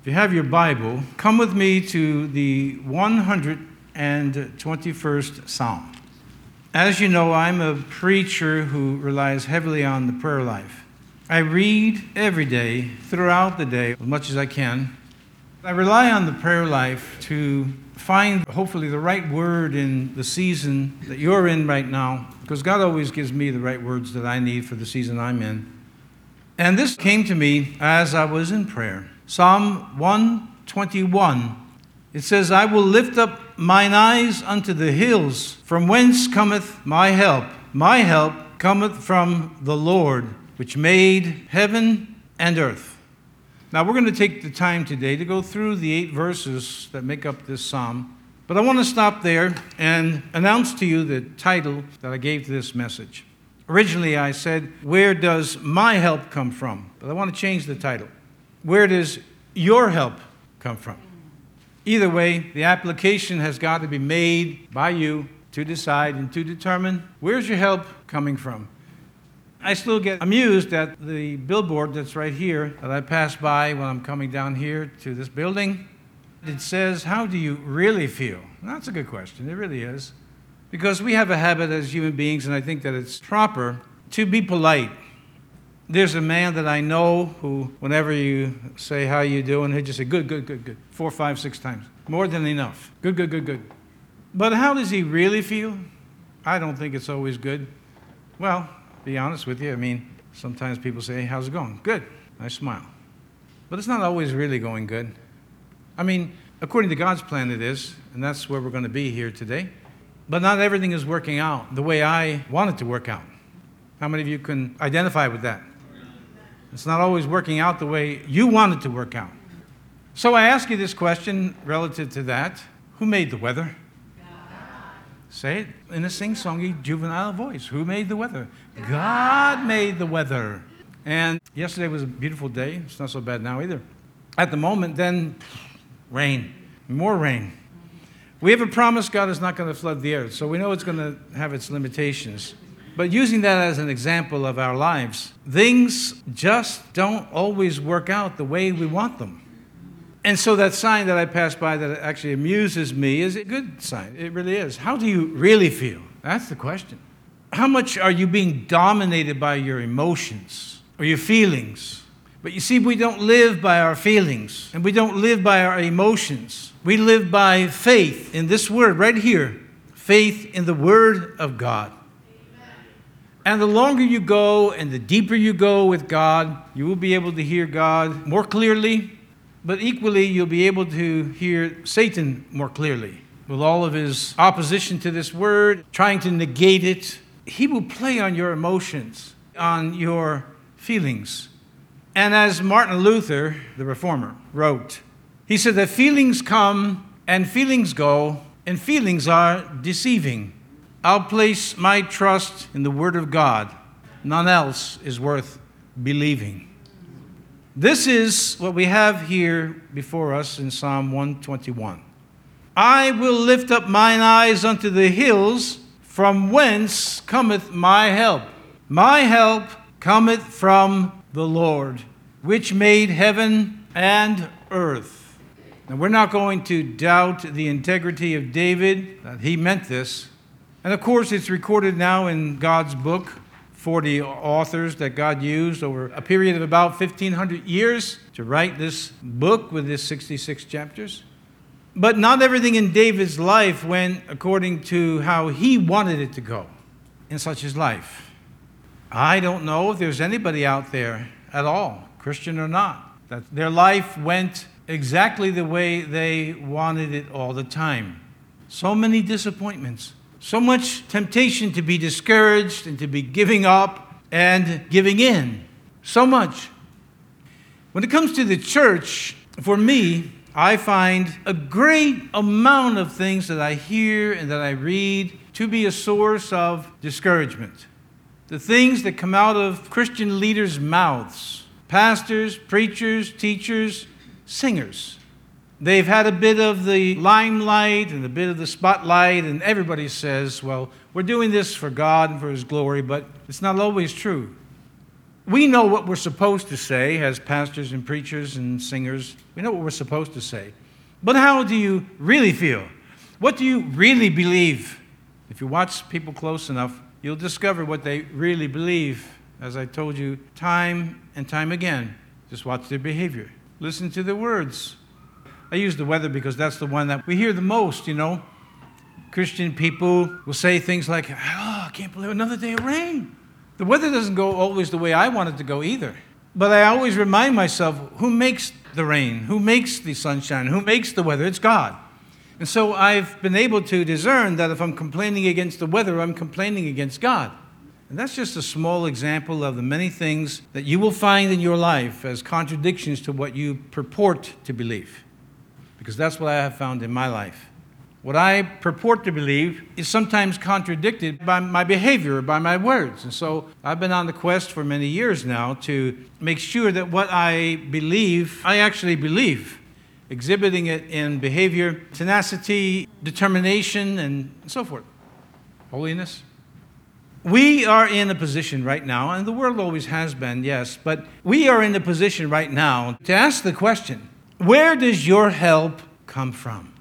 If you have your Bible, come with me to the 121st Psalm. As you know, I'm a preacher who relies heavily on the prayer life. I read every day, throughout the day, as much as I can. I rely on the prayer life to find, hopefully, the right word in the season that you're in right now, because God always gives me the right words that I need for the season I'm in. And this came to me as I was in prayer. Psalm 121. It says, I will lift up mine eyes unto the hills, from whence cometh my help. My help cometh from the Lord, which made heaven and earth. Now, we're going to take the time today to go through the eight verses that make up this psalm. But I want to stop there and announce to you the title that I gave to this message. Originally, I said, Where does my help come from? But I want to change the title. Where does your help come from? Either way, the application has got to be made by you to decide and to determine where's your help coming from. I still get amused at the billboard that's right here that I pass by when I'm coming down here to this building. It says, How do you really feel? that's a good question. It really is. Because we have a habit as human beings, and I think that it's proper to be polite. There's a man that I know who, whenever you say how you doing, he just say good, good, good, good, four, five, six times, more than enough. Good, good, good, good. But how does he really feel? I don't think it's always good. Well, be honest with you, I mean, sometimes people say, "How's it going?" Good. I smile, but it's not always really going good. I mean, according to God's plan, it is, and that's where we're going to be here today. But not everything is working out the way I want it to work out. How many of you can identify with that? It's not always working out the way you want it to work out. So I ask you this question relative to that Who made the weather? Say it in a sing songy juvenile voice. Who made the weather? God made the weather. And yesterday was a beautiful day. It's not so bad now either. At the moment, then rain, more rain. We have a promise God is not going to flood the earth, so we know it's going to have its limitations. But using that as an example of our lives, things just don't always work out the way we want them. And so that sign that I passed by that actually amuses me is a good sign. It really is. How do you really feel? That's the question. How much are you being dominated by your emotions or your feelings? But you see, we don't live by our feelings and we don't live by our emotions. We live by faith in this word right here faith in the Word of God. And the longer you go and the deeper you go with God, you will be able to hear God more clearly, but equally, you'll be able to hear Satan more clearly. With all of his opposition to this word, trying to negate it, he will play on your emotions, on your feelings. And as Martin Luther, the reformer, wrote, he said that feelings come and feelings go, and feelings are deceiving. I'll place my trust in the Word of God. None else is worth believing. This is what we have here before us in Psalm 121. I will lift up mine eyes unto the hills, from whence cometh my help. My help cometh from the Lord, which made heaven and earth. Now, we're not going to doubt the integrity of David, that he meant this. And of course, it's recorded now in God's book, 40 authors that God used over a period of about 1,500 years to write this book with its 66 chapters. But not everything in David's life went according to how he wanted it to go in such his life. I don't know if there's anybody out there at all, Christian or not, that their life went exactly the way they wanted it all the time. So many disappointments, so much temptation to be discouraged and to be giving up and giving in. So much. When it comes to the church, for me, I find a great amount of things that I hear and that I read to be a source of discouragement. The things that come out of Christian leaders' mouths, pastors, preachers, teachers, singers. They've had a bit of the limelight and a bit of the spotlight, and everybody says, well, we're doing this for God and for His glory, but it's not always true. We know what we're supposed to say as pastors and preachers and singers. We know what we're supposed to say. But how do you really feel? What do you really believe? If you watch people close enough, you'll discover what they really believe. As I told you time and time again, just watch their behavior, listen to their words. I use the weather because that's the one that we hear the most, you know. Christian people will say things like, Oh, I can't believe another day of rain. The weather doesn't go always the way I want it to go either. But I always remind myself who makes the rain, who makes the sunshine, who makes the weather? It's God. And so I've been able to discern that if I'm complaining against the weather, I'm complaining against God. And that's just a small example of the many things that you will find in your life as contradictions to what you purport to believe. Because that's what I have found in my life. What I purport to believe is sometimes contradicted by my behavior, by my words. And so I've been on the quest for many years now to make sure that what I believe, I actually believe, exhibiting it in behavior, tenacity, determination, and so forth. Holiness. We are in a position right now, and the world always has been, yes, but we are in a position right now to ask the question where does your help come from?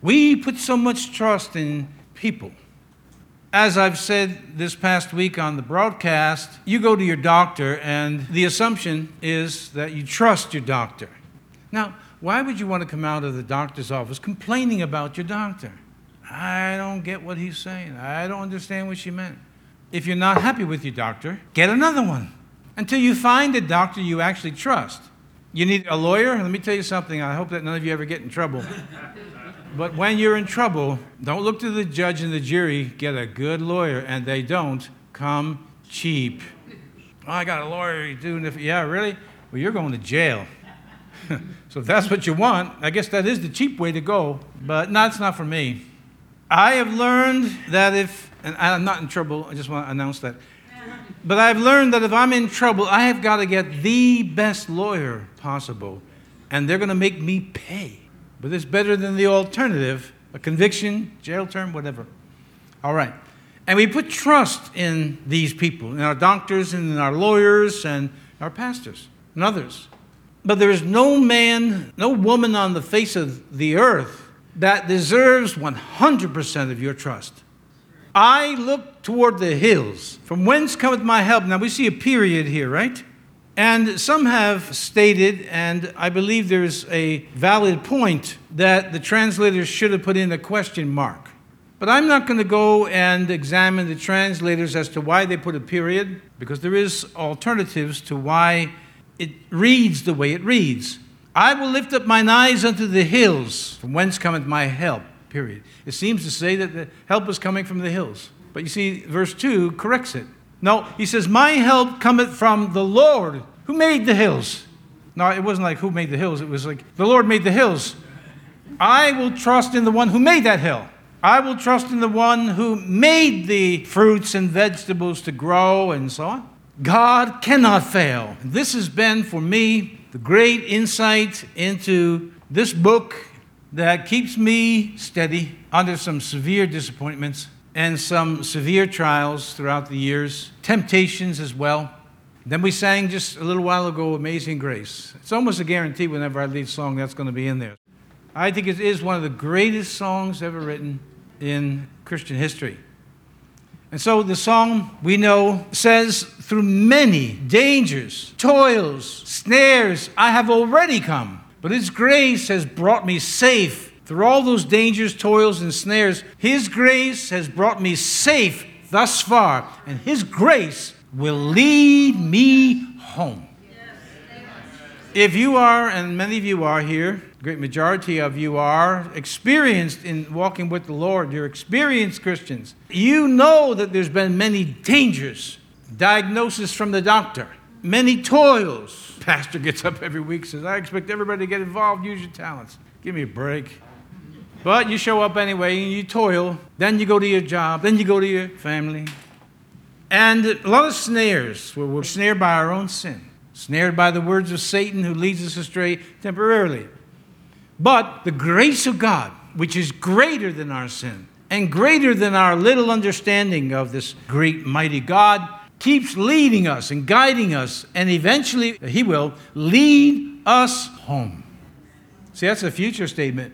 We put so much trust in people. As I've said this past week on the broadcast, you go to your doctor, and the assumption is that you trust your doctor. Now, why would you want to come out of the doctor's office complaining about your doctor? I don't get what he's saying. I don't understand what she meant. If you're not happy with your doctor, get another one until you find a doctor you actually trust. You need a lawyer? Let me tell you something. I hope that none of you ever get in trouble. But when you're in trouble, don't look to the judge and the jury. Get a good lawyer, and they don't come cheap. Oh, I got a lawyer doing it. Yeah, really? Well, you're going to jail. so if that's what you want, I guess that is the cheap way to go. But no, it's not for me. I have learned that if, and I'm not in trouble, I just want to announce that. But I've learned that if I'm in trouble, I have got to get the best lawyer possible, and they're going to make me pay. But it's better than the alternative a conviction, jail term, whatever. All right. And we put trust in these people, in our doctors, and in our lawyers, and our pastors, and others. But there is no man, no woman on the face of the earth that deserves 100% of your trust. I look toward the hills, from whence cometh my help. Now we see a period here, right? And some have stated, and I believe there's a valid point, that the translators should have put in a question mark. But I'm not going to go and examine the translators as to why they put a period, because there is alternatives to why it reads the way it reads. I will lift up mine eyes unto the hills, from whence cometh my help, period. It seems to say that the help is coming from the hills. But you see, verse 2 corrects it. No, he says, My help cometh from the Lord, who made the hills. No, it wasn't like who made the hills, it was like the Lord made the hills. I will trust in the one who made that hill. I will trust in the one who made the fruits and vegetables to grow and so on. God cannot fail. This has been for me the great insight into this book that keeps me steady under some severe disappointments and some severe trials throughout the years, temptations as well. Then we sang just a little while ago Amazing Grace. It's almost a guarantee whenever I lead a song that's going to be in there. I think it is one of the greatest songs ever written in Christian history. And so the song we know says, Through many dangers, toils, snares, I have already come, but His grace has brought me safe. Through all those dangers, toils, and snares, His grace has brought me safe thus far, and His grace will lead me home. If you are, and many of you are here, great majority of you are experienced in walking with the Lord, you're experienced Christians. You know that there's been many dangers, diagnosis from the doctor, many toils. Pastor gets up every week says, I expect everybody to get involved, use your talents. Give me a break. But you show up anyway and you toil, then you go to your job, then you go to your family. And a lot of snares, where we're snared by our own sin, snared by the words of Satan who leads us astray temporarily. But the grace of God, which is greater than our sin and greater than our little understanding of this great, mighty God, keeps leading us and guiding us, and eventually He will lead us home. See, that's a future statement.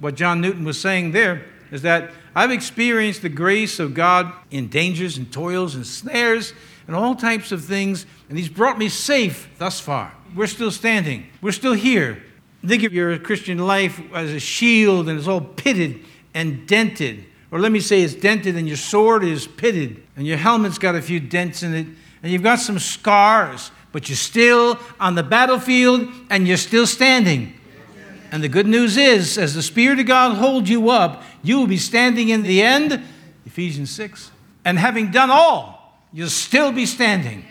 What John Newton was saying there is that I've experienced the grace of God in dangers and toils and snares and all types of things, and He's brought me safe thus far. We're still standing, we're still here. Think of your Christian life as a shield and it's all pitted and dented. Or let me say it's dented and your sword is pitted and your helmet's got a few dents in it and you've got some scars, but you're still on the battlefield and you're still standing. And the good news is, as the Spirit of God holds you up, you will be standing in the end, Ephesians 6. And having done all, you'll still be standing.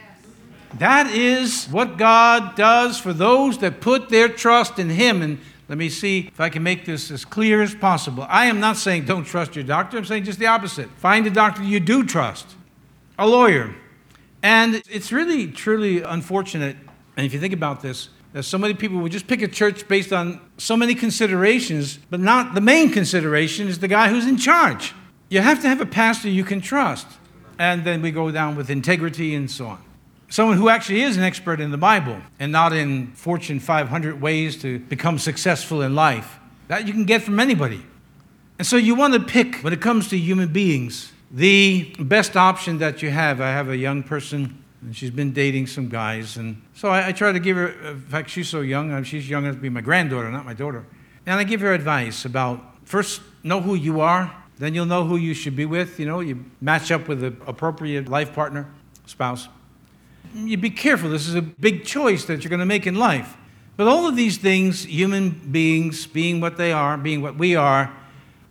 That is what God does for those that put their trust in Him. And let me see if I can make this as clear as possible. I am not saying don't trust your doctor, I'm saying just the opposite. Find a doctor you do trust, a lawyer. And it's really, truly unfortunate. And if you think about this, that so many people would just pick a church based on so many considerations, but not the main consideration is the guy who's in charge. You have to have a pastor you can trust. And then we go down with integrity and so on. Someone who actually is an expert in the Bible and not in Fortune 500 ways to become successful in life. That you can get from anybody. And so you want to pick, when it comes to human beings, the best option that you have. I have a young person and she's been dating some guys. And so I, I try to give her, in fact, she's so young, uh, she's young enough to be my granddaughter, not my daughter. And I give her advice about first, know who you are, then you'll know who you should be with. You know, you match up with the appropriate life partner, spouse. You be careful, this is a big choice that you're going to make in life. But all of these things, human beings being what they are, being what we are,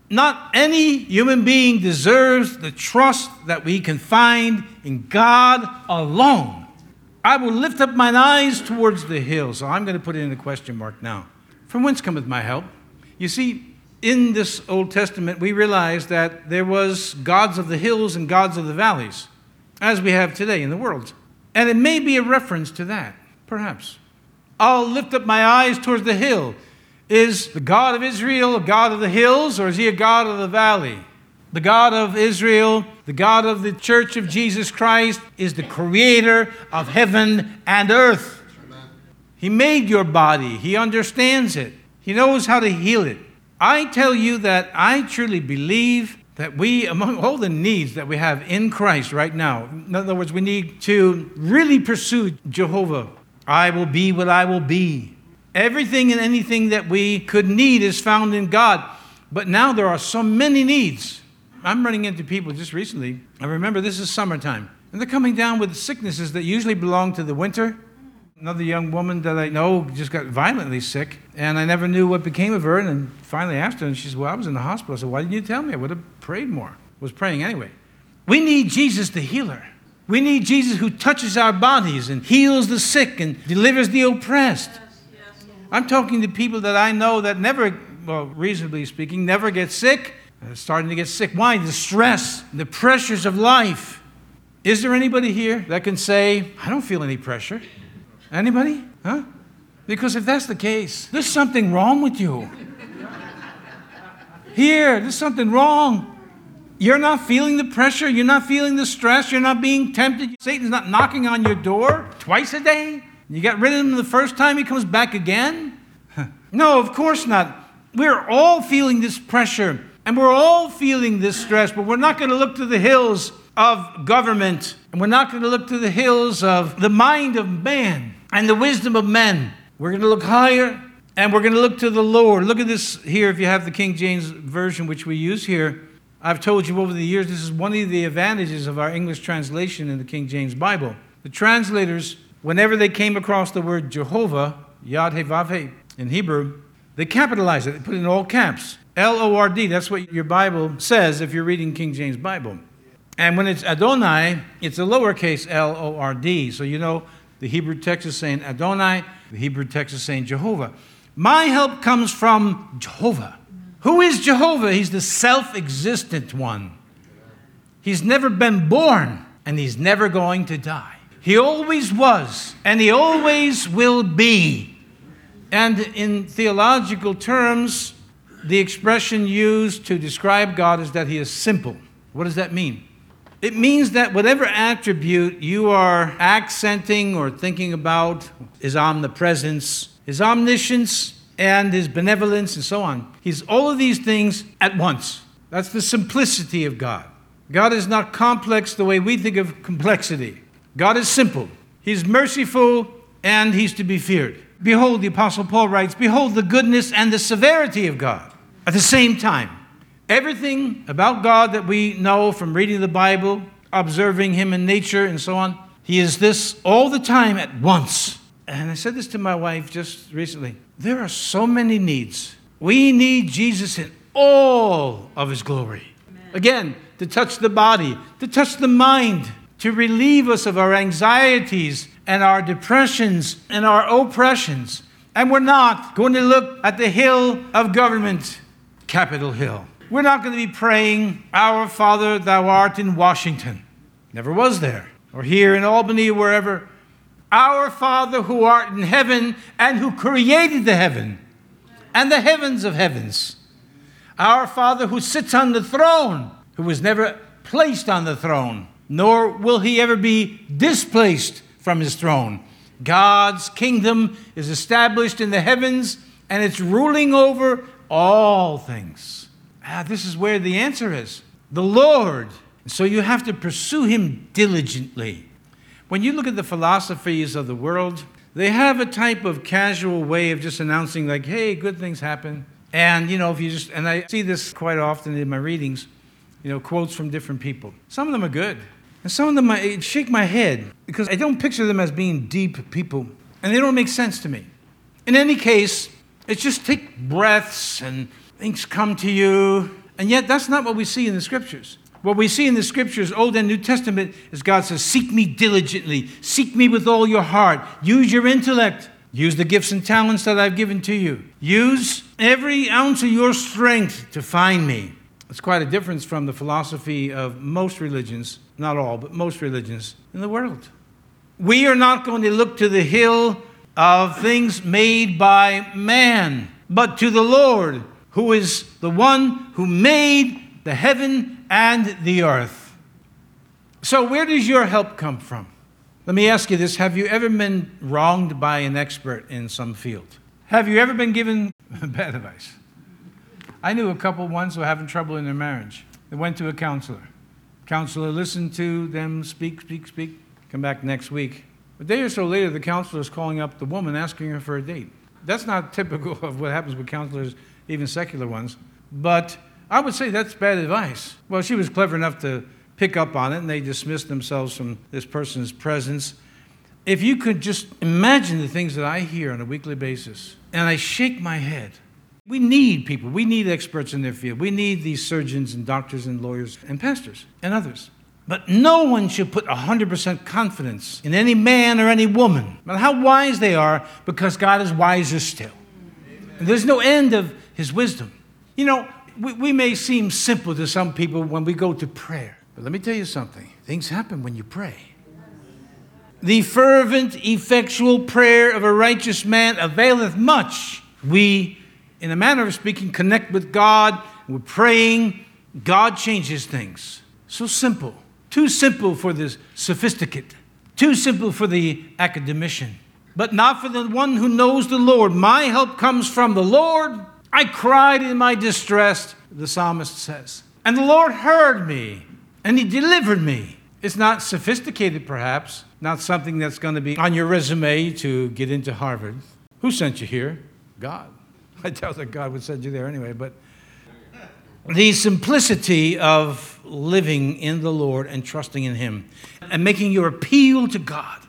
not any human being deserves the trust that we can find in God alone. I will lift up mine eyes towards the hills. So I'm going to put it in a question mark now. From whence cometh my help? You see, in this Old Testament, we realize that there was gods of the hills and gods of the valleys, as we have today in the world. And it may be a reference to that, perhaps. I'll lift up my eyes towards the hill. Is the God of Israel a God of the hills or is he a God of the valley? The God of Israel, the God of the church of Jesus Christ, is the creator of heaven and earth. He made your body, He understands it, He knows how to heal it. I tell you that I truly believe that we, among all the needs that we have in Christ right now, in other words, we need to really pursue Jehovah. I will be what I will be. Everything and anything that we could need is found in God. But now there are so many needs. I'm running into people just recently. I remember this is summertime, and they're coming down with sicknesses that usually belong to the winter. Another young woman that I know just got violently sick, and I never knew what became of her. And finally asked her, and she said, Well, I was in the hospital. I said, Why didn't you tell me? I would have prayed more. I was praying anyway. We need Jesus the healer. We need Jesus who touches our bodies and heals the sick and delivers the oppressed. I'm talking to people that I know that never, well, reasonably speaking, never get sick. They're starting to get sick. Why? The stress, the pressures of life. Is there anybody here that can say, I don't feel any pressure? Anybody? Huh? Because if that's the case, there's something wrong with you. Here, there's something wrong. You're not feeling the pressure. You're not feeling the stress. You're not being tempted. Satan's not knocking on your door twice a day. You got rid of him the first time, he comes back again? no, of course not. We're all feeling this pressure and we're all feeling this stress, but we're not going to look to the hills of government and we're not going to look to the hills of the mind of man and the wisdom of men. We're going to look higher and we're going to look to the Lord. Look at this here if you have the King James Version, which we use here. I've told you over the years, this is one of the advantages of our English translation in the King James Bible. The translators whenever they came across the word Jehovah, Yad He in Hebrew, they capitalized it. They put it in all caps. L O R D. That's what your Bible says if you're reading King James Bible. And when it's Adonai, it's a lowercase L O R D. So you know the Hebrew text is saying Adonai, the Hebrew text is saying Jehovah. My help comes from Jehovah. Who is Jehovah? He's the self existent one. He's never been born, and he's never going to die. He always was, and He always will be. And in theological terms, the expression used to describe God is that He is simple. What does that mean? It means that whatever attribute you are accenting or thinking about his omnipresence, his omniscience, and his benevolence, and so on. He's all of these things at once. That's the simplicity of God. God is not complex the way we think of complexity. God is simple. He's merciful and he's to be feared. Behold, the Apostle Paul writes, Behold the goodness and the severity of God at the same time. Everything about God that we know from reading the Bible, observing Him in nature, and so on, He is this all the time at once. And I said this to my wife just recently. There are so many needs. We need Jesus in all of His glory. Amen. Again, to touch the body, to touch the mind, to relieve us of our anxieties and our depressions and our oppressions. And we're not going to look at the hill of government, Capitol Hill. We're not going to be praying, Our Father, thou art in Washington. Never was there. Or here in Albany, wherever. Our Father who art in heaven and who created the heaven and the heavens of heavens. Our Father who sits on the throne, who was never placed on the throne, nor will he ever be displaced from his throne. God's kingdom is established in the heavens and it's ruling over all things. Ah, this is where the answer is the Lord. So you have to pursue Him diligently. When you look at the philosophies of the world, they have a type of casual way of just announcing, like, hey, good things happen. And, you know, if you just, and I see this quite often in my readings, you know, quotes from different people. Some of them are good. And some of them, I shake my head because I don't picture them as being deep people. And they don't make sense to me. In any case, it's just take breaths and things come to you. And yet, that's not what we see in the scriptures. What we see in the scriptures, Old and New Testament, is God says, Seek me diligently, seek me with all your heart, use your intellect, use the gifts and talents that I've given to you, use every ounce of your strength to find me. It's quite a difference from the philosophy of most religions, not all, but most religions in the world. We are not going to look to the hill of things made by man, but to the Lord who is the one who made the heaven and the earth. So, where does your help come from? Let me ask you this Have you ever been wronged by an expert in some field? Have you ever been given bad advice? I knew a couple once who were having trouble in their marriage. They went to a counselor. Counselor listened to them speak, speak, speak, come back next week. A day or so later, the counselor is calling up the woman asking her for a date. That's not typical of what happens with counselors even secular ones. But I would say that's bad advice. Well, she was clever enough to pick up on it, and they dismissed themselves from this person's presence. If you could just imagine the things that I hear on a weekly basis, and I shake my head. We need people. We need experts in their field. We need these surgeons and doctors and lawyers and pastors and others. But no one should put 100% confidence in any man or any woman, no matter how wise they are, because God is wiser still. There's no end of his wisdom. You know, we, we may seem simple to some people when we go to prayer, but let me tell you something things happen when you pray. The fervent, effectual prayer of a righteous man availeth much. We, in a manner of speaking, connect with God. We're praying. God changes things. So simple. Too simple for the sophisticate. Too simple for the academician. But not for the one who knows the Lord. My help comes from the Lord I cried in my distress, the psalmist says. And the Lord heard me, and He delivered me. It's not sophisticated, perhaps, not something that's going to be on your resume to get into Harvard. Who sent you here? God. I doubt that God would send you there anyway, but the simplicity of living in the Lord and trusting in Him and making your appeal to God.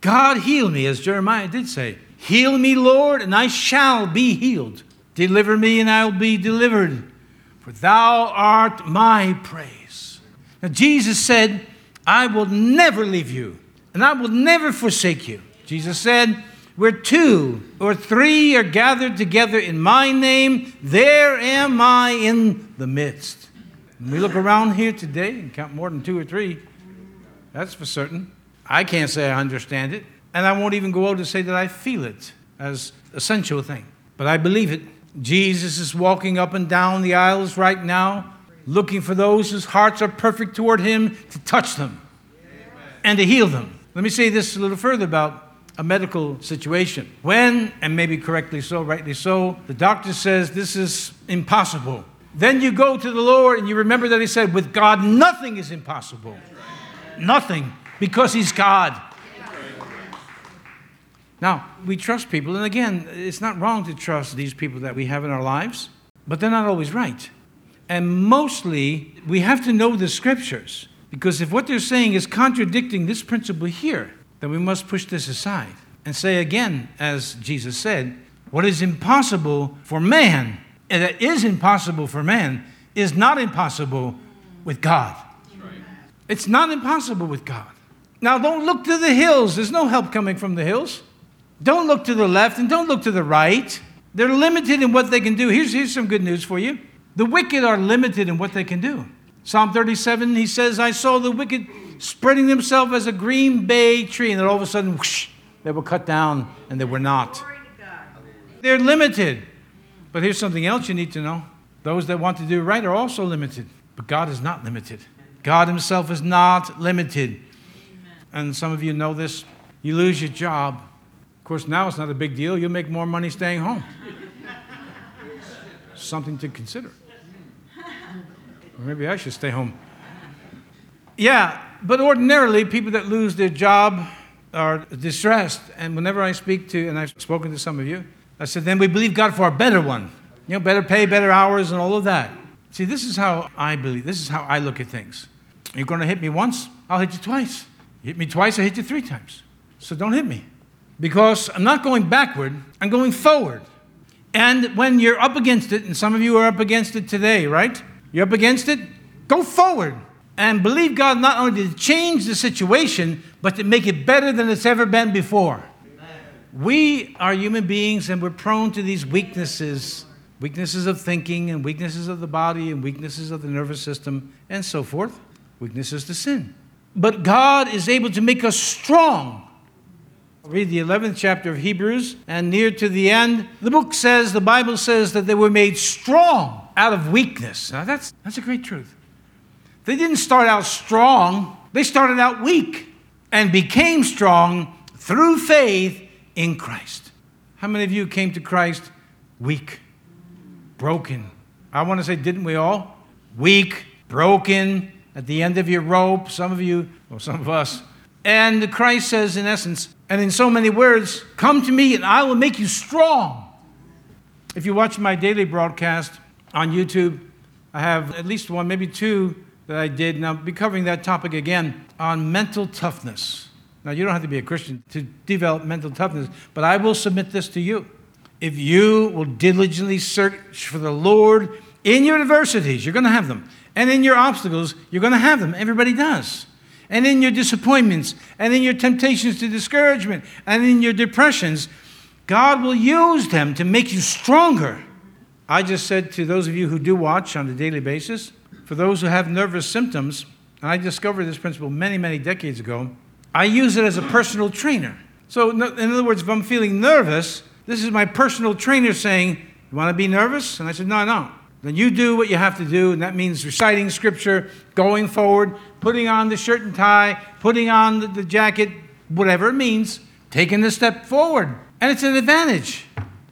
God, heal me, as Jeremiah did say. Heal me, Lord, and I shall be healed. Deliver me, and I will be delivered, for thou art my praise. Now, Jesus said, I will never leave you, and I will never forsake you. Jesus said, Where two or three are gathered together in my name, there am I in the midst. When we look around here today and count more than two or three, that's for certain. I can't say I understand it, and I won't even go out to say that I feel it as a sensual thing, but I believe it. Jesus is walking up and down the aisles right now, looking for those whose hearts are perfect toward Him to touch them and to heal them. Let me say this a little further about a medical situation. When, and maybe correctly so, rightly so, the doctor says this is impossible. Then you go to the Lord and you remember that He said, with God, nothing is impossible. Nothing, because He's God. Now, we trust people, and again, it's not wrong to trust these people that we have in our lives, but they're not always right. And mostly, we have to know the scriptures, because if what they're saying is contradicting this principle here, then we must push this aside and say again, as Jesus said, what is impossible for man, and that is impossible for man, is not impossible with God. It's not impossible with God. Now, don't look to the hills. There's no help coming from the hills. Don't look to the left and don't look to the right. They're limited in what they can do. Here's, here's some good news for you the wicked are limited in what they can do. Psalm 37, he says, I saw the wicked spreading themselves as a green bay tree, and then all of a sudden, whoosh, they were cut down and they were not. They're limited. But here's something else you need to know those that want to do right are also limited, but God is not limited. God Himself is not limited. And some of you know this. You lose your job, course, now it's not a big deal. You'll make more money staying home. Something to consider. Or maybe I should stay home. Yeah, but ordinarily, people that lose their job are distressed. And whenever I speak to, and I've spoken to some of you, I said, then we believe God for a better one. You know, better pay, better hours, and all of that. See, this is how I believe. This is how I look at things. You're going to hit me once, I'll hit you twice. You hit me twice, I hit you three times. So don't hit me because I'm not going backward, I'm going forward. And when you're up against it, and some of you are up against it today, right? You're up against it, go forward and believe God not only to change the situation, but to make it better than it's ever been before. We are human beings and we're prone to these weaknesses weaknesses of thinking, and weaknesses of the body, and weaknesses of the nervous system, and so forth. Weaknesses to sin. But God is able to make us strong Read the 11th chapter of Hebrews, and near to the end, the book says, the Bible says that they were made strong out of weakness. Now, that's, that's a great truth. They didn't start out strong, they started out weak and became strong through faith in Christ. How many of you came to Christ weak, broken? I want to say, didn't we all? Weak, broken, at the end of your rope. Some of you, or some of us. And Christ says, in essence, and in so many words, come to me and I will make you strong. If you watch my daily broadcast on YouTube, I have at least one, maybe two that I did, and I'll be covering that topic again on mental toughness. Now, you don't have to be a Christian to develop mental toughness, but I will submit this to you. If you will diligently search for the Lord in your adversities, you're going to have them. And in your obstacles, you're going to have them. Everybody does and in your disappointments, and in your temptations to discouragement, and in your depressions, God will use them to make you stronger. I just said to those of you who do watch on a daily basis, for those who have nervous symptoms, and I discovered this principle many, many decades ago, I use it as a personal trainer. So, in other words, if I'm feeling nervous, this is my personal trainer saying, You want to be nervous? And I said, No, no. Then you do what you have to do, and that means reciting scripture, going forward, putting on the shirt and tie, putting on the, the jacket, whatever it means, taking the step forward. And it's an advantage.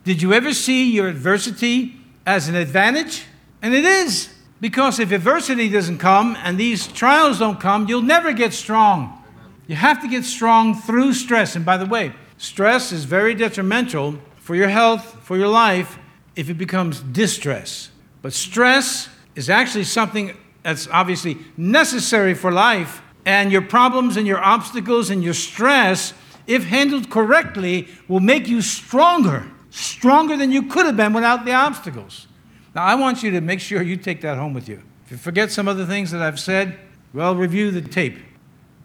Did you ever see your adversity as an advantage? And it is. Because if adversity doesn't come and these trials don't come, you'll never get strong. You have to get strong through stress. And by the way, stress is very detrimental for your health, for your life, if it becomes distress. But stress is actually something that's obviously necessary for life. And your problems and your obstacles and your stress, if handled correctly, will make you stronger, stronger than you could have been without the obstacles. Now, I want you to make sure you take that home with you. If you forget some other things that I've said, well, review the tape.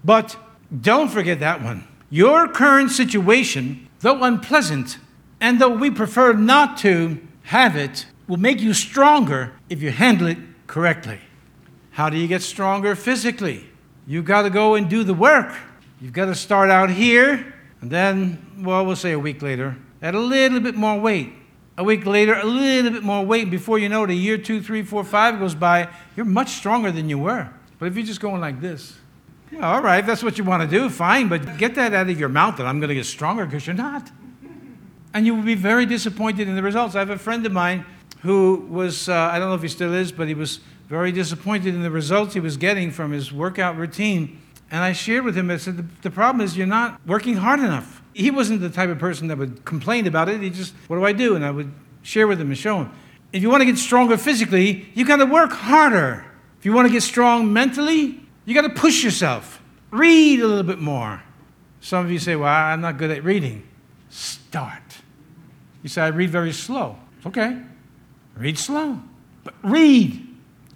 But don't forget that one. Your current situation, though unpleasant, and though we prefer not to have it, will make you stronger if you handle it correctly. How do you get stronger physically? You've got to go and do the work. You've got to start out here, and then, well, we'll say a week later, add a little bit more weight. A week later, a little bit more weight. Before you know it, a year, two, three, four, five goes by. You're much stronger than you were. But if you're just going like this, well, all right, that's what you want to do, fine. But get that out of your mouth that I'm going to get stronger because you're not. And you will be very disappointed in the results. I have a friend of mine who was, uh, I don't know if he still is, but he was very disappointed in the results he was getting from his workout routine. And I shared with him, I said, the, the problem is you're not working hard enough. He wasn't the type of person that would complain about it. He just, what do I do? And I would share with him and show him. If you want to get stronger physically, you got to work harder. If you want to get strong mentally, you got to push yourself. Read a little bit more. Some of you say, Well, I'm not good at reading. Start. You say, I read very slow. Okay. Read slow. But read.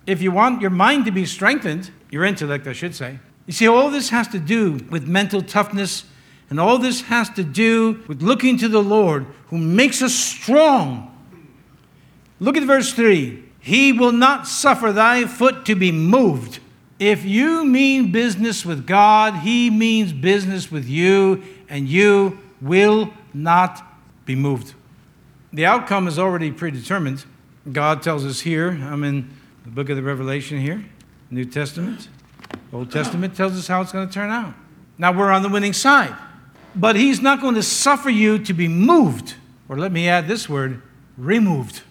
If you want your mind to be strengthened, your intellect, I should say. You see, all this has to do with mental toughness and all this has to do with looking to the Lord who makes us strong. Look at verse 3 He will not suffer thy foot to be moved. If you mean business with God, He means business with you, and you will not be moved. The outcome is already predetermined. God tells us here, I'm in the book of the Revelation here, New Testament. Old Testament tells us how it's going to turn out. Now we're on the winning side but he's not going to suffer you to be moved, or let me add this word, removed.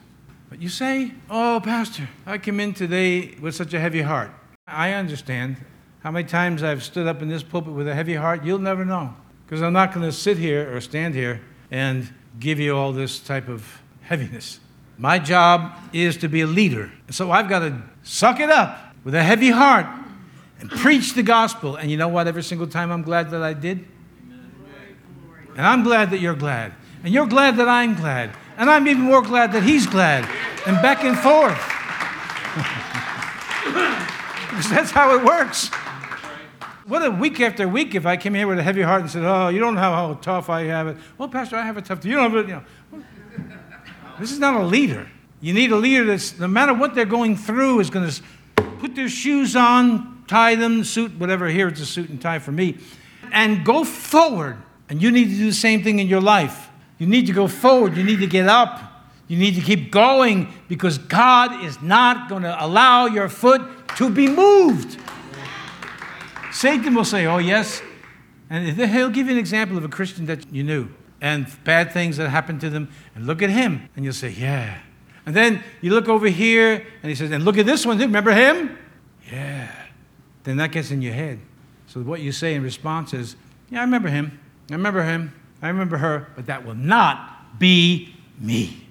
But you say, Oh, Pastor, I came in today with such a heavy heart. I understand. How many times I've stood up in this pulpit with a heavy heart, you'll never know. Because I'm not going to sit here or stand here and give you all this type of heaviness. My job is to be a leader. So I've got to suck it up with a heavy heart and preach the gospel. And you know what? Every single time I'm glad that I did? And I'm glad that you're glad. And you're glad that I'm glad. And I'm even more glad that he's glad. And back and forth. because that's how it works. What a week after week if I came here with a heavy heart and said, Oh, you don't know how tough I have it. Well, Pastor, I have it tough. You don't have it. You know. This is not a leader. You need a leader that's, no matter what they're going through, is going to put their shoes on, tie them, suit, whatever. Here it's a suit and tie for me, and go forward and you need to do the same thing in your life. You need to go forward. You need to get up. You need to keep going because God is not going to allow your foot to be moved. Satan will say, Oh, yes. And he'll give you an example of a Christian that you knew and bad things that happened to them. And look at him. And you'll say, Yeah. And then you look over here and he says, And look at this one. Remember him? Yeah. Then that gets in your head. So what you say in response is, Yeah, I remember him. I remember him, I remember her, but that will not be me.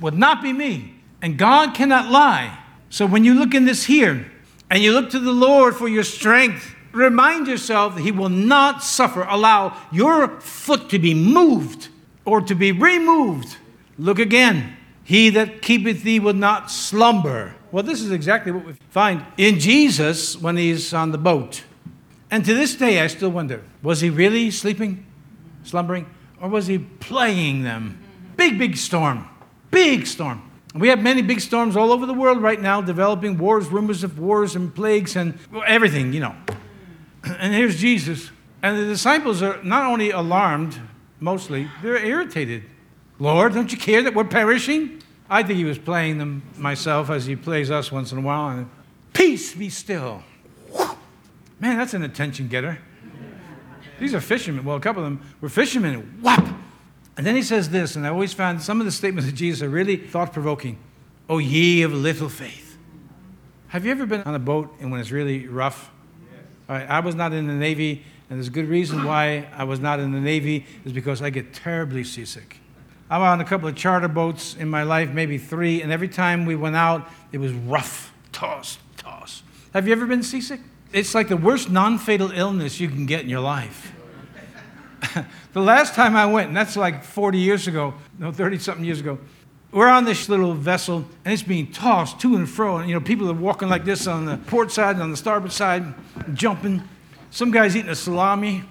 Will not be me. And God cannot lie. So when you look in this here and you look to the Lord for your strength, remind yourself that He will not suffer, allow your foot to be moved or to be removed. Look again. He that keepeth thee will not slumber. Well, this is exactly what we find in Jesus when he's on the boat. And to this day, I still wonder was he really sleeping, slumbering, or was he playing them? Big, big storm. Big storm. We have many big storms all over the world right now, developing wars, rumors of wars and plagues and everything, you know. And here's Jesus. And the disciples are not only alarmed, mostly, they're irritated. Lord, don't you care that we're perishing? I think he was playing them myself as he plays us once in a while. And, Peace be still. Man, that's an attention getter. These are fishermen. Well, a couple of them were fishermen. Whap! And then he says this, and I always found some of the statements of Jesus are really thought provoking. Oh, ye of little faith. Have you ever been on a boat and when it's really rough? I was not in the Navy, and there's a good reason why I was not in the Navy is because I get terribly seasick. I'm on a couple of charter boats in my life, maybe three, and every time we went out, it was rough, toss, toss. Have you ever been seasick? It's like the worst non fatal illness you can get in your life. the last time I went, and that's like 40 years ago, no, 30 something years ago, we're on this little vessel and it's being tossed to and fro. And, you know, people are walking like this on the port side and on the starboard side, jumping. Some guy's eating a salami.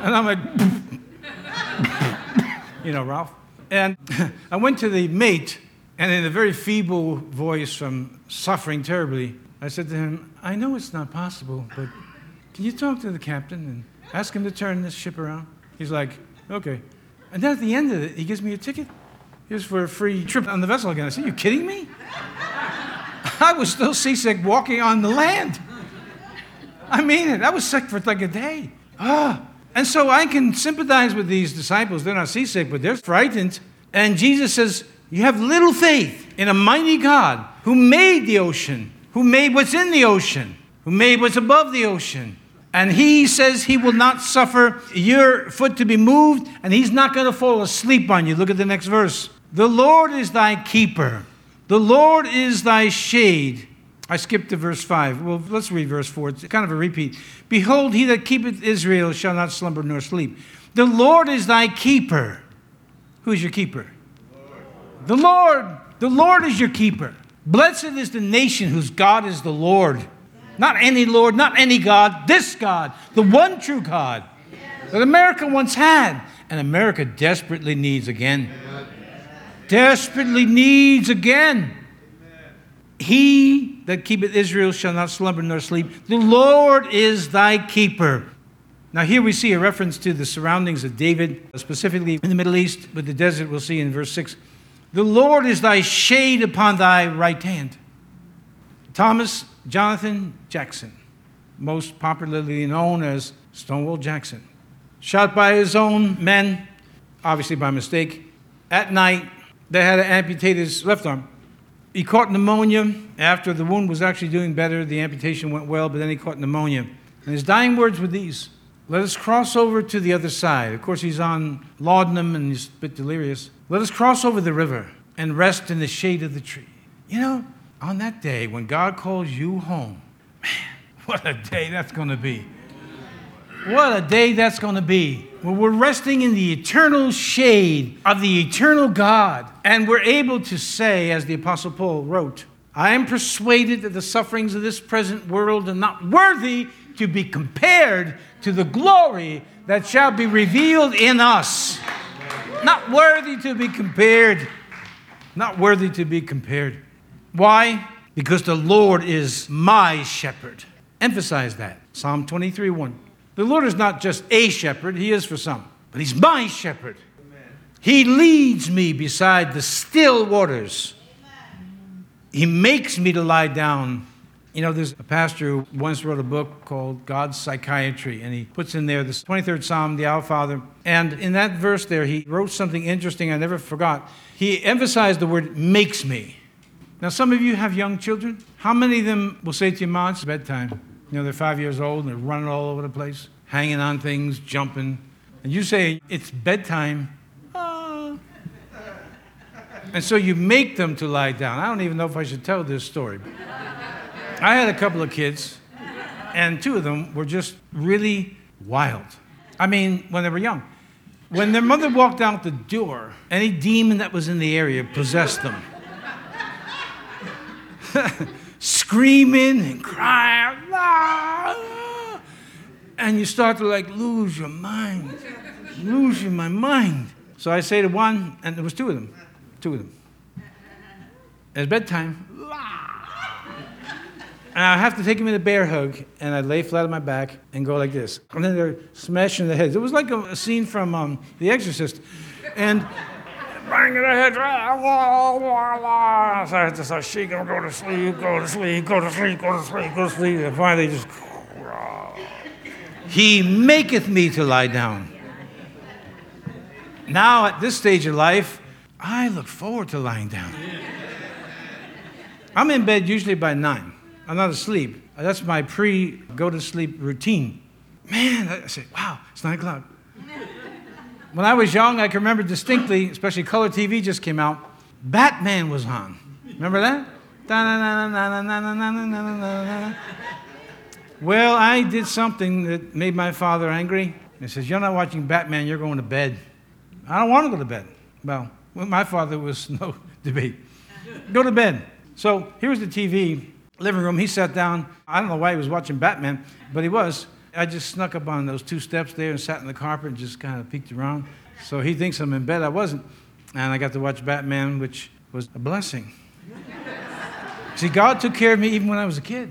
and I'm like, you know, Ralph. And I went to the mate, and in a very feeble voice from suffering terribly, I said to him, I know it's not possible, but can you talk to the captain and ask him to turn this ship around? He's like, okay. And then at the end of it, he gives me a ticket. Here's for a free trip on the vessel again. I said, You kidding me? I was still seasick walking on the land. I mean it. I was sick for like a day. Ah. And so I can sympathize with these disciples. They're not seasick, but they're frightened. And Jesus says, You have little faith in a mighty God who made the ocean, who made what's in the ocean, who made what's above the ocean. And he says he will not suffer your foot to be moved, and he's not going to fall asleep on you. Look at the next verse. The Lord is thy keeper, the Lord is thy shade. I skipped to verse 5. Well, let's read verse 4. It's kind of a repeat. Behold, he that keepeth Israel shall not slumber nor sleep. The Lord is thy keeper. Who is your keeper? The Lord. The Lord is your keeper. Blessed is the nation whose God is the Lord. Not any Lord, not any God, this God, the one true God that America once had and America desperately needs again. Desperately needs again. He that keepeth Israel shall not slumber nor sleep. The Lord is thy keeper. Now, here we see a reference to the surroundings of David, specifically in the Middle East, but the desert we'll see in verse 6. The Lord is thy shade upon thy right hand. Thomas Jonathan Jackson, most popularly known as Stonewall Jackson, shot by his own men, obviously by mistake, at night. They had to amputate his left arm. He caught pneumonia. After the wound was actually doing better, the amputation went well, but then he caught pneumonia. And his dying words were these Let us cross over to the other side. Of course, he's on laudanum and he's a bit delirious. Let us cross over the river and rest in the shade of the tree. You know, on that day when God calls you home, man, what a day that's going to be. What a day that's going to be. We're resting in the eternal shade of the eternal God, and we're able to say, as the Apostle Paul wrote, I am persuaded that the sufferings of this present world are not worthy to be compared to the glory that shall be revealed in us. Not worthy to be compared. Not worthy to be compared. Why? Because the Lord is my shepherd. Emphasize that. Psalm 23 1. The Lord is not just a shepherd, He is for some, but He's my shepherd. Amen. He leads me beside the still waters. Amen. He makes me to lie down. You know, there's a pastor who once wrote a book called God's Psychiatry, and he puts in there this 23rd Psalm, the Our Father. And in that verse there, he wrote something interesting I never forgot. He emphasized the word makes me. Now, some of you have young children. How many of them will say to your mom, it's bedtime? You know, they're five years old and they're running all over the place, hanging on things, jumping. And you say, it's bedtime. Ah. And so you make them to lie down. I don't even know if I should tell this story. I had a couple of kids, and two of them were just really wild. I mean, when they were young. When their mother walked out the door, any demon that was in the area possessed them. screaming and crying, ah, and you start to like lose your mind, losing my mind. So I say to one, and there was two of them, two of them. It's bedtime. And I have to take him in a bear hug, and I lay flat on my back and go like this. And then they're smashing their heads. It was like a, a scene from um, The Exorcist. And banging her head. So thought, she gonna go to sleep, go to sleep, go to sleep, go to sleep, go to sleep. And finally just, he maketh me to lie down. Now, at this stage of life, I look forward to lying down. I'm in bed usually by nine. I'm not asleep. That's my pre go to sleep routine. Man, I say, wow, it's nine o'clock. When I was young, I can remember distinctly, especially color TV just came out, Batman was on. Remember that? Well, I did something that made my father angry. He says, You're not watching Batman, you're going to bed. I don't want to go to bed. Well, my father was no debate. Go to bed. So here's the TV, living room. He sat down. I don't know why he was watching Batman, but he was. I just snuck up on those two steps there and sat in the carpet and just kind of peeked around. So he thinks I'm in bed. I wasn't. And I got to watch Batman, which was a blessing. See, God took care of me even when I was a kid.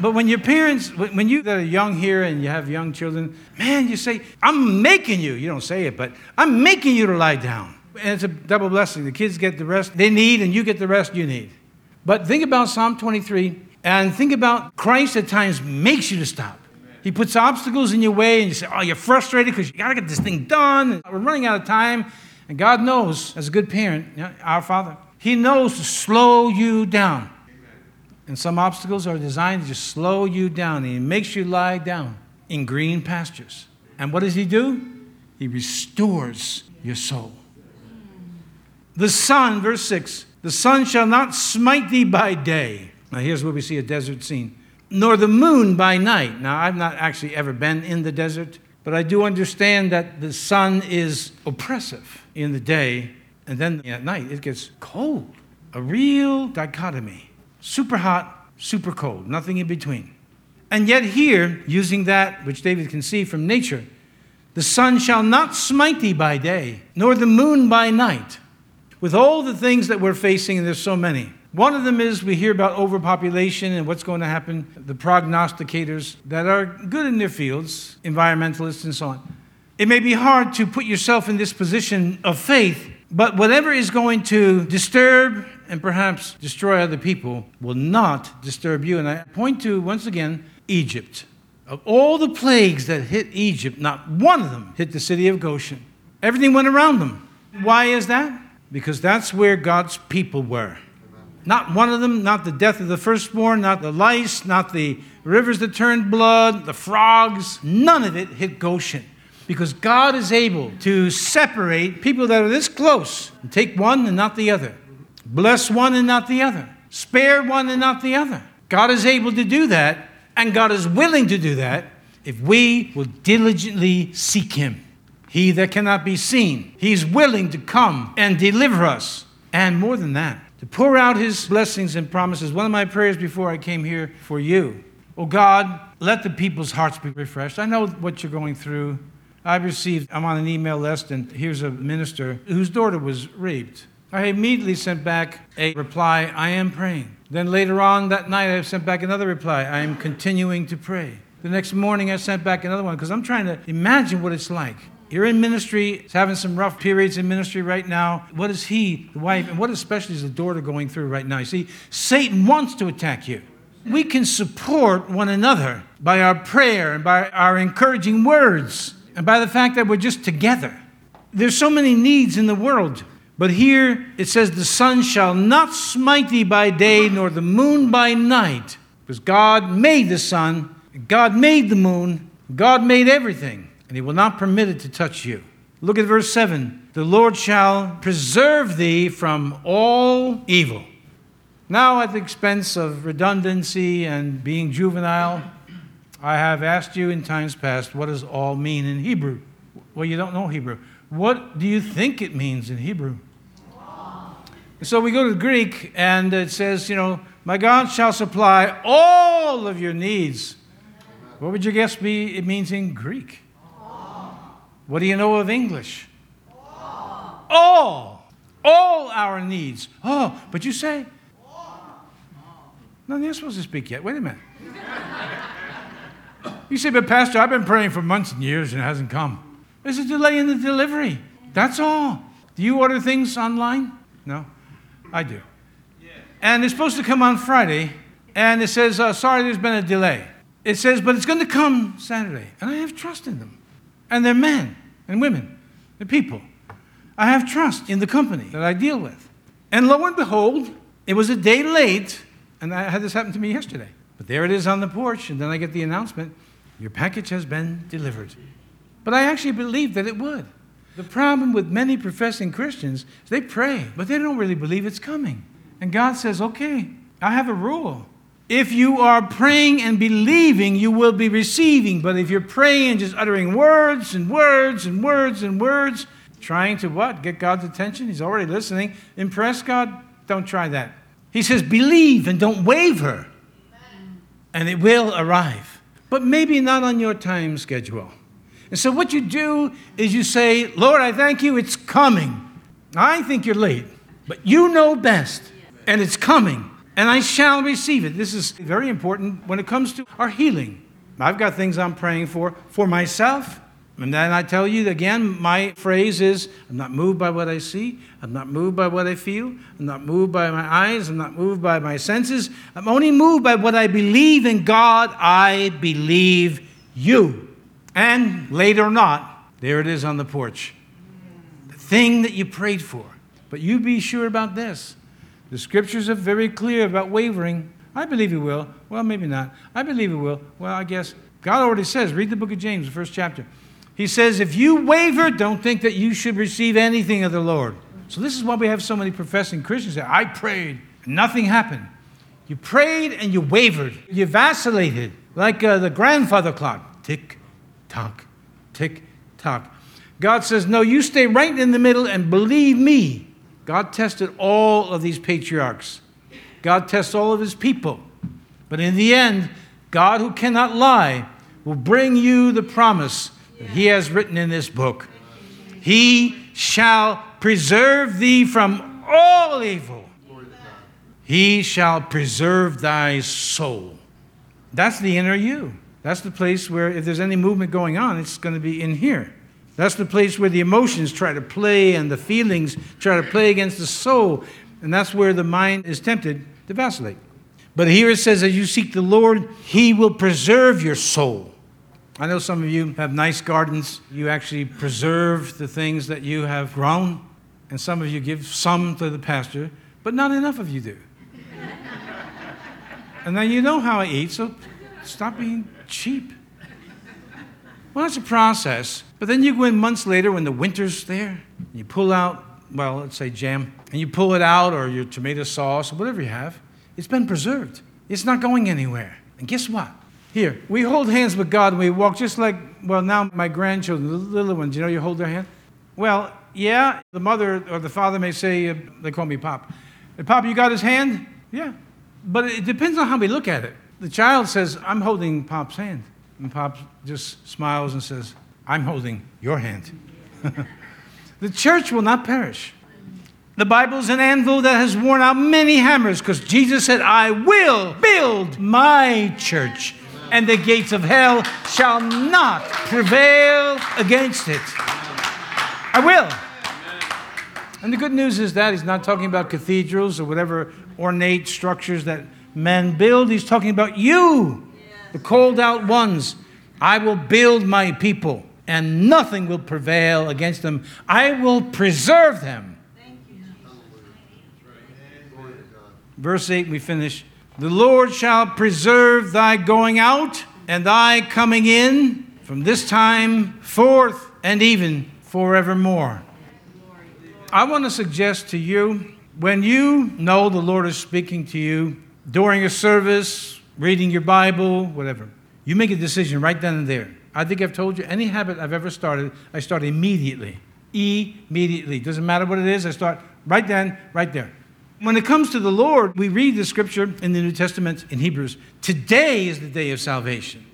But when your parents, when you that are young here and you have young children, man, you say, I'm making you. You don't say it, but I'm making you to lie down. And it's a double blessing. The kids get the rest they need, and you get the rest you need. But think about Psalm 23 and think about Christ at times makes you to stop. He puts obstacles in your way, and you say, Oh, you're frustrated because you got to get this thing done. We're running out of time. And God knows, as a good parent, our Father, He knows to slow you down. And some obstacles are designed to just slow you down. And He makes you lie down in green pastures. And what does He do? He restores your soul. The sun, verse 6, the sun shall not smite thee by day. Now, here's where we see a desert scene. Nor the moon by night. Now, I've not actually ever been in the desert, but I do understand that the sun is oppressive in the day, and then at night it gets cold. A real dichotomy. Super hot, super cold, nothing in between. And yet, here, using that which David can see from nature, the sun shall not smite thee by day, nor the moon by night. With all the things that we're facing, and there's so many, one of them is we hear about overpopulation and what's going to happen. The prognosticators that are good in their fields, environmentalists and so on. It may be hard to put yourself in this position of faith, but whatever is going to disturb and perhaps destroy other people will not disturb you. And I point to, once again, Egypt. Of all the plagues that hit Egypt, not one of them hit the city of Goshen. Everything went around them. Why is that? Because that's where God's people were. Not one of them, not the death of the firstborn, not the lice, not the rivers that turned blood, the frogs, none of it hit Goshen. Because God is able to separate people that are this close and take one and not the other, bless one and not the other, spare one and not the other. God is able to do that, and God is willing to do that if we will diligently seek Him. He that cannot be seen, He's willing to come and deliver us. And more than that, to pour out His blessings and promises. One of my prayers before I came here for you, oh God, let the people's hearts be refreshed. I know what you're going through. I received, I'm on an email list, and here's a minister whose daughter was raped. I immediately sent back a reply, I am praying. Then later on that night, I sent back another reply, I am continuing to pray. The next morning, I sent back another one because I'm trying to imagine what it's like. You're in ministry, having some rough periods in ministry right now. What is he, the wife, and what especially is the daughter going through right now? You see, Satan wants to attack you. We can support one another by our prayer and by our encouraging words and by the fact that we're just together. There's so many needs in the world. But here it says, The sun shall not smite thee by day, nor the moon by night. Because God made the sun, God made the moon, God made everything and he will not permit it to touch you. Look at verse 7 The Lord shall preserve thee from all evil. Now, at the expense of redundancy and being juvenile, I have asked you in times past, what does all mean in Hebrew? Well, you don't know Hebrew. What do you think it means in Hebrew? So we go to Greek, and it says, you know, my God shall supply all of your needs. What would you guess be it means in Greek? What do you know of English? All. All. All our needs. Oh, but you say? No, you're supposed to speak yet. Wait a minute. you say, but Pastor, I've been praying for months and years and it hasn't come. There's a delay in the delivery. That's all. Do you order things online? No? I do. And it's supposed to come on Friday, and it says, uh, sorry, there's been a delay. It says, but it's going to come Saturday. And I have trust in them. And they're men and women, they're people. I have trust in the company that I deal with. And lo and behold, it was a day late, and I had this happen to me yesterday. But there it is on the porch, and then I get the announcement your package has been delivered. But I actually believed that it would. The problem with many professing Christians is they pray, but they don't really believe it's coming. And God says, okay, I have a rule. If you are praying and believing, you will be receiving. But if you're praying and just uttering words and words and words and words, trying to what? Get God's attention? He's already listening. Impress God? Don't try that. He says, believe and don't waver, and it will arrive. But maybe not on your time schedule. And so what you do is you say, Lord, I thank you, it's coming. I think you're late, but you know best, and it's coming. And I shall receive it. This is very important when it comes to our healing. I've got things I'm praying for for myself. And then I tell you again, my phrase is I'm not moved by what I see. I'm not moved by what I feel. I'm not moved by my eyes. I'm not moved by my senses. I'm only moved by what I believe in God. I believe you. And later or not, there it is on the porch. The thing that you prayed for. But you be sure about this the scriptures are very clear about wavering. I believe he will. Well, maybe not. I believe he will. Well, I guess God already says, read the book of James, the first chapter. He says, if you waver, don't think that you should receive anything of the Lord. So, this is why we have so many professing Christians that I prayed, nothing happened. You prayed and you wavered. You vacillated like uh, the grandfather clock tick, tock, tick, tock. God says, No, you stay right in the middle and believe me. God tested all of these patriarchs. God tests all of his people. But in the end, God, who cannot lie, will bring you the promise that he has written in this book. He shall preserve thee from all evil. He shall preserve thy soul. That's the inner you. That's the place where, if there's any movement going on, it's going to be in here. That's the place where the emotions try to play and the feelings try to play against the soul. And that's where the mind is tempted to vacillate. But here it says, as you seek the Lord, He will preserve your soul. I know some of you have nice gardens. You actually preserve the things that you have grown. And some of you give some to the pastor, but not enough of you do. and now you know how I eat, so stop being cheap. Well, it's a process. But then you go in months later when the winter's there, you pull out, well, let's say jam, and you pull it out or your tomato sauce or whatever you have. It's been preserved. It's not going anywhere. And guess what? Here, we hold hands with God and we walk just like, well, now my grandchildren, the little ones, you know, you hold their hand? Well, yeah, the mother or the father may say, uh, they call me Pop. Pop, you got his hand? Yeah. But it depends on how we look at it. The child says, I'm holding Pop's hand. And Pop just smiles and says, I'm holding your hand. the church will not perish. The Bible is an anvil that has worn out many hammers because Jesus said, I will build my church, and the gates of hell shall not prevail against it. I will. And the good news is that he's not talking about cathedrals or whatever ornate structures that men build. He's talking about you, the called out ones. I will build my people and nothing will prevail against them. I will preserve them. Verse 8, we finish. The Lord shall preserve thy going out and thy coming in from this time forth and even forevermore. I want to suggest to you when you know the Lord is speaking to you during a service, reading your Bible, whatever, you make a decision right then and there. I think I've told you any habit I've ever started, I start immediately. Immediately. Doesn't matter what it is, I start right then, right there. When it comes to the Lord, we read the scripture in the New Testament in Hebrews. Today is the day of salvation.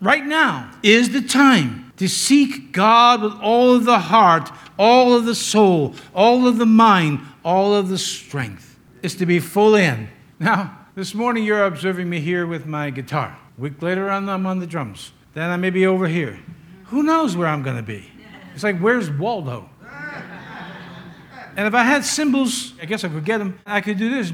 Right now is the time to seek God with all of the heart, all of the soul, all of the mind, all of the strength. It's to be full in. Now, this morning you're observing me here with my guitar. A week later, on, I'm on the drums. Then I may be over here. Who knows where I'm going to be? It's like, where's Waldo? And if I had cymbals, I guess I could get them. I could do this.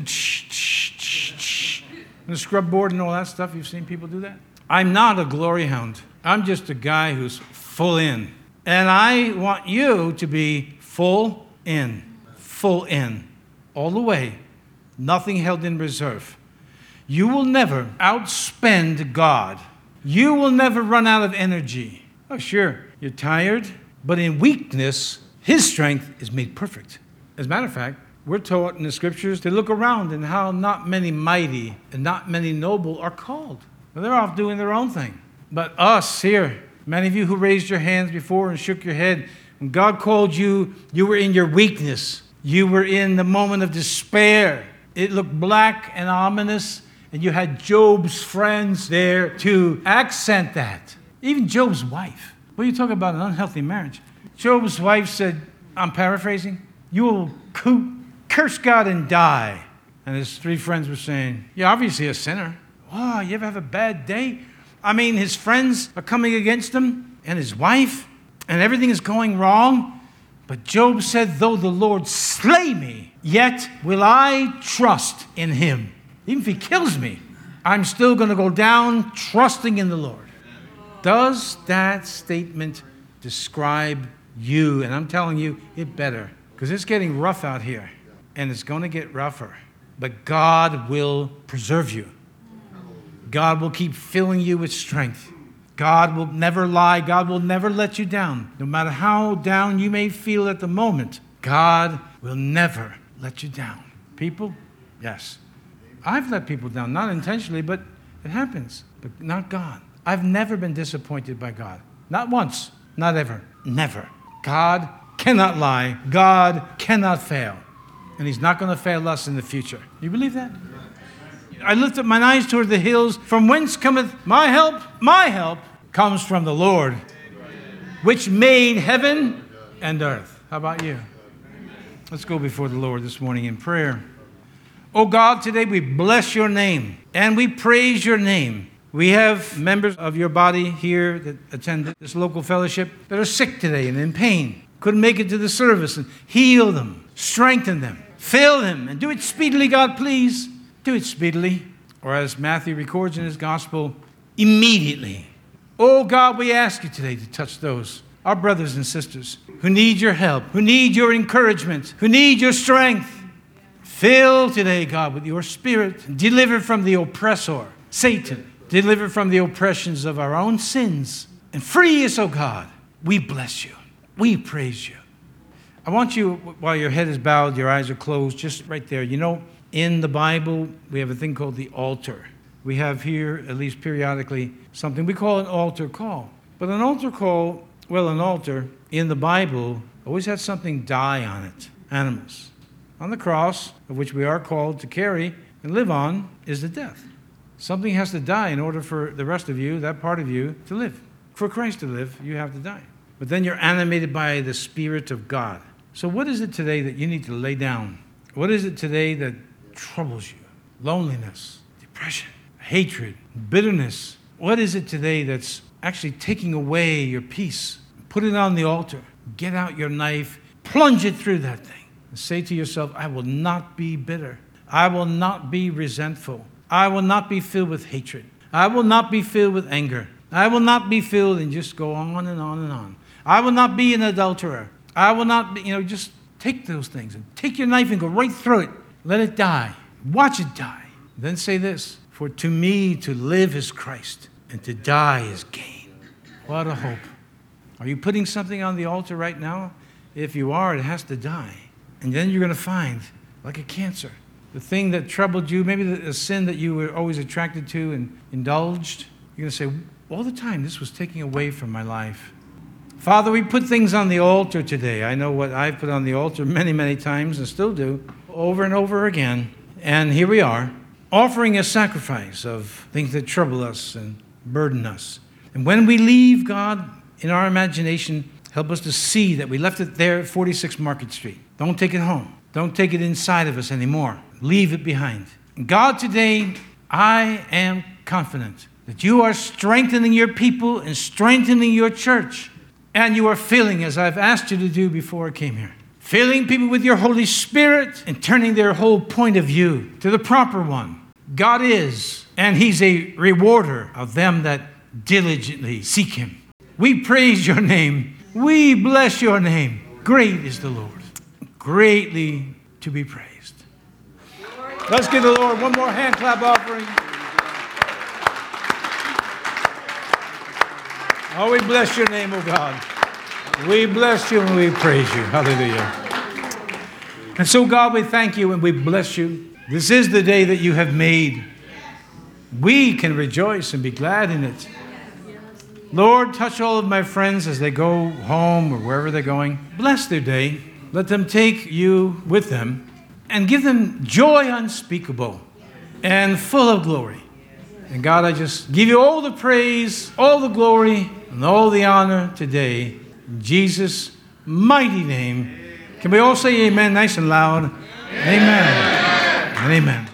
And the scrub board and all that stuff. You've seen people do that. I'm not a glory hound. I'm just a guy who's full in. And I want you to be full in, full in, all the way. Nothing held in reserve. You will never outspend God you will never run out of energy. Oh, sure, you're tired, but in weakness, His strength is made perfect. As a matter of fact, we're taught in the scriptures to look around and how not many mighty and not many noble are called. Well, they're off doing their own thing. But us here, many of you who raised your hands before and shook your head, when God called you, you were in your weakness. You were in the moment of despair. It looked black and ominous, and you had Job's friends there to accent that. Even Job's wife. What are you talking about an unhealthy marriage? Job's wife said, I'm paraphrasing, you will curse God and die. And his three friends were saying, You're obviously a sinner. Oh, you ever have a bad day? I mean, his friends are coming against him and his wife, and everything is going wrong. But Job said, Though the Lord slay me, yet will I trust in him. Even if he kills me, I'm still going to go down trusting in the Lord. Does that statement describe you? And I'm telling you, it better, because it's getting rough out here, and it's going to get rougher. But God will preserve you. God will keep filling you with strength. God will never lie. God will never let you down. No matter how down you may feel at the moment, God will never let you down. People, yes. I've let people down, not intentionally, but it happens, but not God. I've never been disappointed by God. Not once, not ever, never. God cannot lie, God cannot fail, and He's not going to fail us in the future. You believe that? I lift up mine eyes toward the hills, from whence cometh my help? My help comes from the Lord, which made heaven and earth. How about you? Let's go before the Lord this morning in prayer. Oh God, today we bless your name and we praise your name. We have members of your body here that attend this local fellowship that are sick today and in pain. Couldn't make it to the service and heal them, strengthen them, fill them, and do it speedily, God, please. Do it speedily. Or as Matthew records in his gospel, immediately. Oh God, we ask you today to touch those, our brothers and sisters, who need your help, who need your encouragement, who need your strength. Fill today, God, with your spirit. Deliver from the oppressor, Satan. Deliver from the oppressions of our own sins. And free us, O oh God. We bless you. We praise you. I want you, while your head is bowed, your eyes are closed, just right there. You know, in the Bible, we have a thing called the altar. We have here, at least periodically, something we call an altar call. But an altar call, well, an altar in the Bible always had something die on it animals on the cross, of which we are called to carry and live on, is the death. Something has to die in order for the rest of you, that part of you, to live. For Christ to live, you have to die. But then you're animated by the Spirit of God. So, what is it today that you need to lay down? What is it today that troubles you? Loneliness, depression, hatred, bitterness. What is it today that's actually taking away your peace? Put it on the altar. Get out your knife, plunge it through that thing. Say to yourself, I will not be bitter. I will not be resentful. I will not be filled with hatred. I will not be filled with anger. I will not be filled and just go on and on and on. I will not be an adulterer. I will not be, you know, just take those things and take your knife and go right through it. Let it die. Watch it die. Then say this For to me to live is Christ, and to die is gain. What a hope. Are you putting something on the altar right now? If you are, it has to die. And then you're going to find, like a cancer, the thing that troubled you, maybe the, sin that you were always attracted to and indulged. You're going to say, all the time, this was taking away from my life. Father, we put things on the altar today. I know what I've put on the altar many, many times and still do, over and over again. And here we are, offering a sacrifice of things that trouble us and burden us. And when we leave God in our imagination, help us to see that we left it there at 46 Market Street. Don't take it home. Don't take it inside of us anymore. Leave it behind. God, today, I am confident that you are strengthening your people and strengthening your church. And you are filling, as I've asked you to do before I came here, filling people with your Holy Spirit and turning their whole point of view to the proper one. God is, and He's a rewarder of them that diligently seek Him. We praise your name. We bless your name. Great is the Lord greatly to be praised. Let's give the Lord one more hand clap offering. Oh, we bless your name, oh God. We bless you and we praise you. Hallelujah. And so, God, we thank you and we bless you. This is the day that you have made. We can rejoice and be glad in it. Lord, touch all of my friends as they go home or wherever they're going. Bless their day. Let them take you with them and give them joy unspeakable and full of glory. And God, I just give you all the praise, all the glory, and all the honor today. In Jesus' mighty name. Can we all say amen nice and loud? Amen. amen. amen.